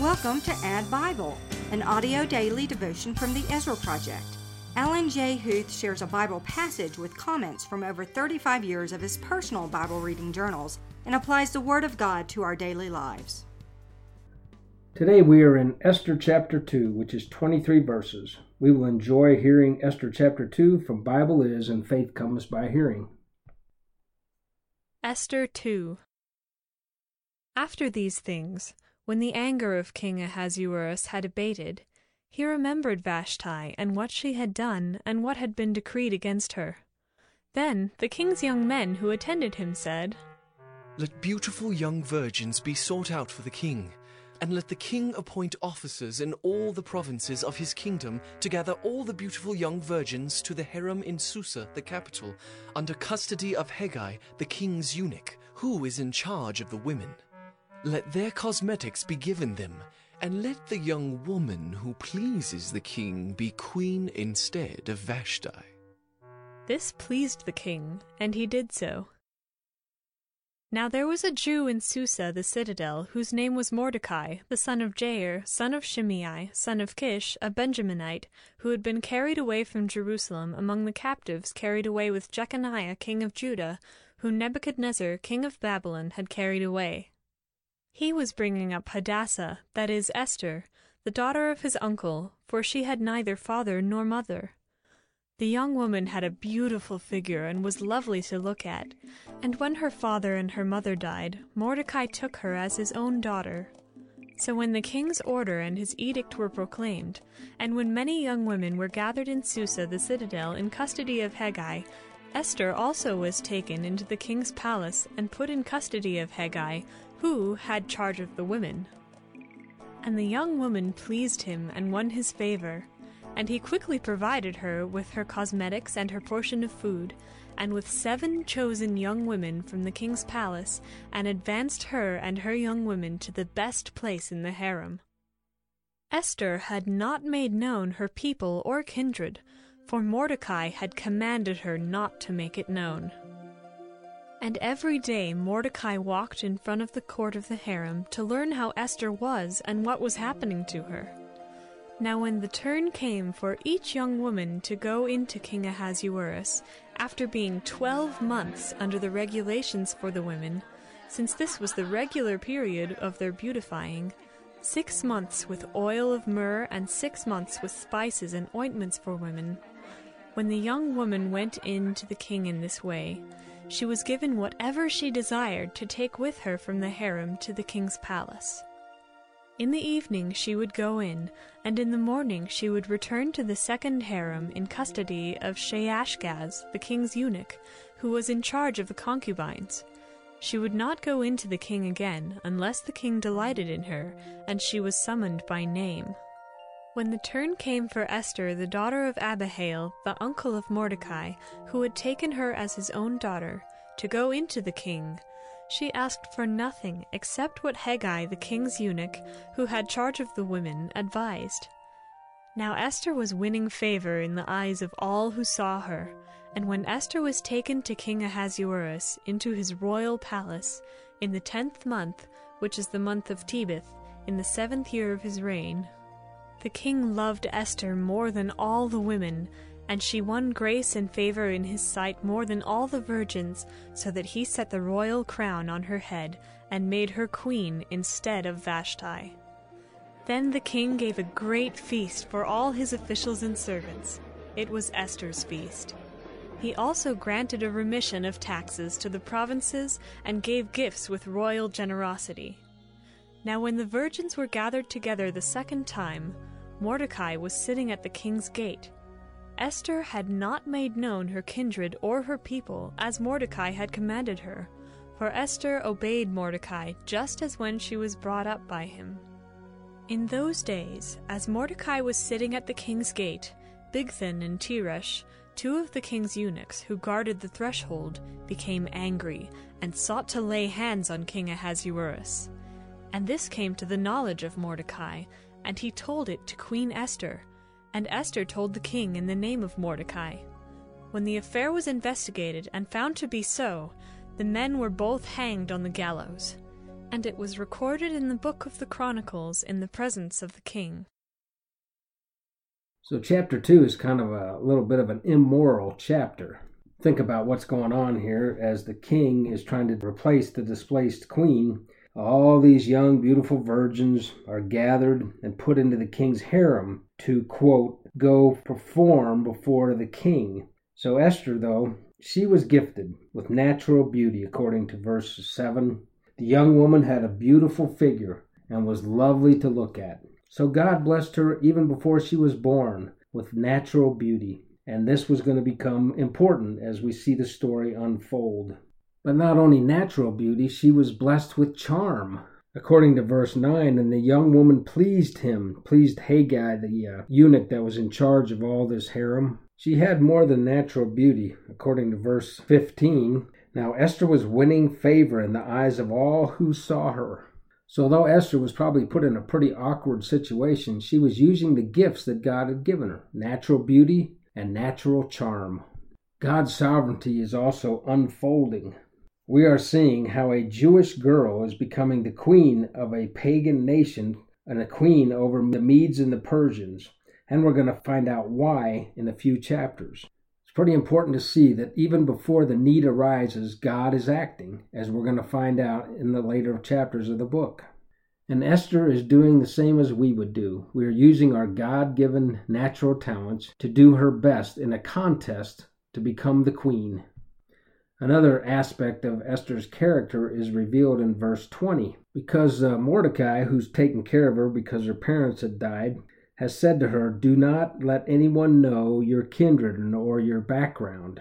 Welcome to Add Bible, an audio daily devotion from the Ezra Project. Alan J. Huth shares a Bible passage with comments from over 35 years of his personal Bible reading journals and applies the Word of God to our daily lives. Today we are in Esther chapter 2, which is 23 verses. We will enjoy hearing Esther chapter 2 from Bible.is and faith comes by hearing. Esther 2 After these things, when the anger of King Ahasuerus had abated, he remembered Vashti and what she had done and what had been decreed against her. Then the king's young men who attended him said, Let beautiful young virgins be sought out for the king, and let the king appoint officers in all the provinces of his kingdom to gather all the beautiful young virgins to the harem in Susa, the capital, under custody of Hegai, the king's eunuch, who is in charge of the women. Let their cosmetics be given them, and let the young woman who pleases the king be queen instead of Vashti. This pleased the king, and he did so. Now there was a Jew in Susa the citadel, whose name was Mordecai, the son of Jair, son of Shimei, son of Kish, a Benjaminite, who had been carried away from Jerusalem among the captives carried away with Jeconiah king of Judah, whom Nebuchadnezzar king of Babylon had carried away. He was bringing up Hadassah, that is, Esther, the daughter of his uncle, for she had neither father nor mother. The young woman had a beautiful figure and was lovely to look at, and when her father and her mother died, Mordecai took her as his own daughter. So when the king's order and his edict were proclaimed, and when many young women were gathered in Susa the citadel in custody of Hegai, Esther also was taken into the king's palace and put in custody of Hegai, who had charge of the women. And the young woman pleased him and won his favor, and he quickly provided her with her cosmetics and her portion of food, and with seven chosen young women from the king's palace, and advanced her and her young women to the best place in the harem. Esther had not made known her people or kindred, for Mordecai had commanded her not to make it known. And every day Mordecai walked in front of the court of the harem to learn how Esther was and what was happening to her. Now when the turn came for each young woman to go into King Ahasuerus, after being twelve months under the regulations for the women, since this was the regular period of their beautifying, six months with oil of myrrh and six months with spices and ointments for women. When the young woman went in to the king in this way, she was given whatever she desired to take with her from the harem to the king's palace. In the evening she would go in, and in the morning she would return to the second harem in custody of Shaashgaz, the king's eunuch, who was in charge of the concubines. She would not go in to the king again unless the king delighted in her, and she was summoned by name. When the turn came for Esther, the daughter of Abihail, the uncle of Mordecai, who had taken her as his own daughter, to go into the king, she asked for nothing except what Hegai, the king's eunuch, who had charge of the women, advised. Now Esther was winning favor in the eyes of all who saw her, and when Esther was taken to King Ahasuerus into his royal palace, in the tenth month, which is the month of Tebeth, in the seventh year of his reign, the king loved Esther more than all the women, and she won grace and favor in his sight more than all the virgins, so that he set the royal crown on her head and made her queen instead of Vashti. Then the king gave a great feast for all his officials and servants. It was Esther's feast. He also granted a remission of taxes to the provinces and gave gifts with royal generosity. Now, when the virgins were gathered together the second time, Mordecai was sitting at the king's gate. Esther had not made known her kindred or her people, as Mordecai had commanded her, for Esther obeyed Mordecai just as when she was brought up by him. In those days, as Mordecai was sitting at the king's gate, Bigthan and Teresh, two of the king's eunuchs who guarded the threshold, became angry and sought to lay hands on King Ahasuerus. And this came to the knowledge of Mordecai, and he told it to Queen Esther, and Esther told the king in the name of Mordecai. When the affair was investigated and found to be so, the men were both hanged on the gallows. And it was recorded in the book of the Chronicles in the presence of the king. So, chapter 2 is kind of a little bit of an immoral chapter. Think about what's going on here as the king is trying to replace the displaced queen. All these young, beautiful virgins are gathered and put into the king's harem to, quote, go perform before the king. So, Esther, though, she was gifted with natural beauty, according to verse 7. The young woman had a beautiful figure and was lovely to look at. So God blessed her even before she was born with natural beauty. And this was going to become important as we see the story unfold. But not only natural beauty, she was blessed with charm. According to verse 9, and the young woman pleased him, pleased Haggai, the uh, eunuch that was in charge of all this harem. She had more than natural beauty, according to verse 15. Now Esther was winning favor in the eyes of all who saw her. So, though Esther was probably put in a pretty awkward situation, she was using the gifts that God had given her natural beauty and natural charm. God's sovereignty is also unfolding. We are seeing how a Jewish girl is becoming the queen of a pagan nation and a queen over the Medes and the Persians. And we're going to find out why in a few chapters. It's pretty important to see that even before the need arises, God is acting, as we're going to find out in the later chapters of the book. And Esther is doing the same as we would do. We are using our God given natural talents to do her best in a contest to become the queen. Another aspect of Esther's character is revealed in verse 20. Because uh, Mordecai, who's taken care of her because her parents had died, has said to her, Do not let anyone know your kindred or your background.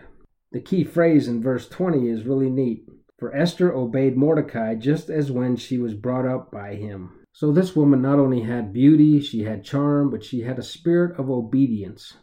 The key phrase in verse 20 is really neat. For Esther obeyed Mordecai just as when she was brought up by him. So this woman not only had beauty, she had charm, but she had a spirit of obedience.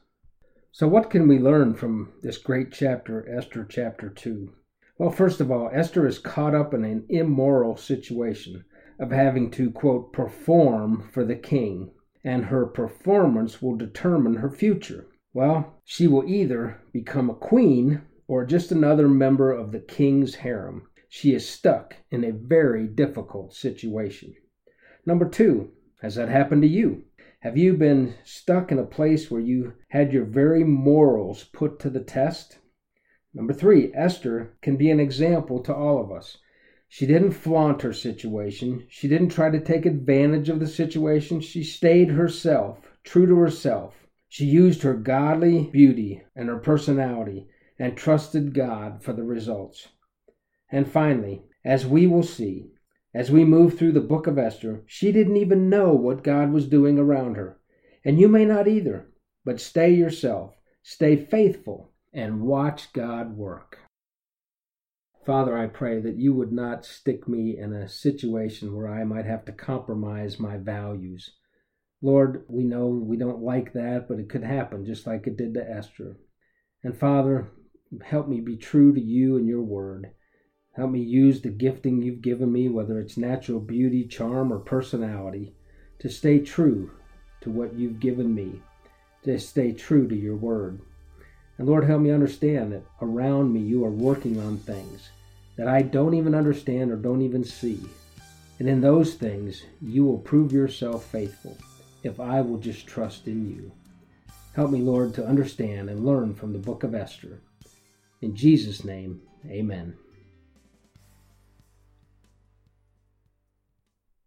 So, what can we learn from this great chapter, Esther chapter 2? Well, first of all, Esther is caught up in an immoral situation of having to, quote, perform for the king and her performance will determine her future. Well, she will either become a queen or just another member of the king's harem. She is stuck in a very difficult situation. Number two, has that happened to you? Have you been stuck in a place where you had your very morals put to the test? Number three, Esther can be an example to all of us. She didn't flaunt her situation. She didn't try to take advantage of the situation. She stayed herself, true to herself. She used her godly beauty and her personality and trusted God for the results. And finally, as we will see, as we move through the book of Esther, she didn't even know what God was doing around her. And you may not either, but stay yourself, stay faithful, and watch God work. Father, I pray that you would not stick me in a situation where I might have to compromise my values. Lord, we know we don't like that, but it could happen just like it did to Esther. And Father, help me be true to you and your word. Help me use the gifting you've given me, whether it's natural beauty, charm, or personality, to stay true to what you've given me, to stay true to your word. And Lord, help me understand that around me you are working on things that I don't even understand or don't even see. And in those things, you will prove yourself faithful if I will just trust in you. Help me, Lord, to understand and learn from the book of Esther. In Jesus' name, amen.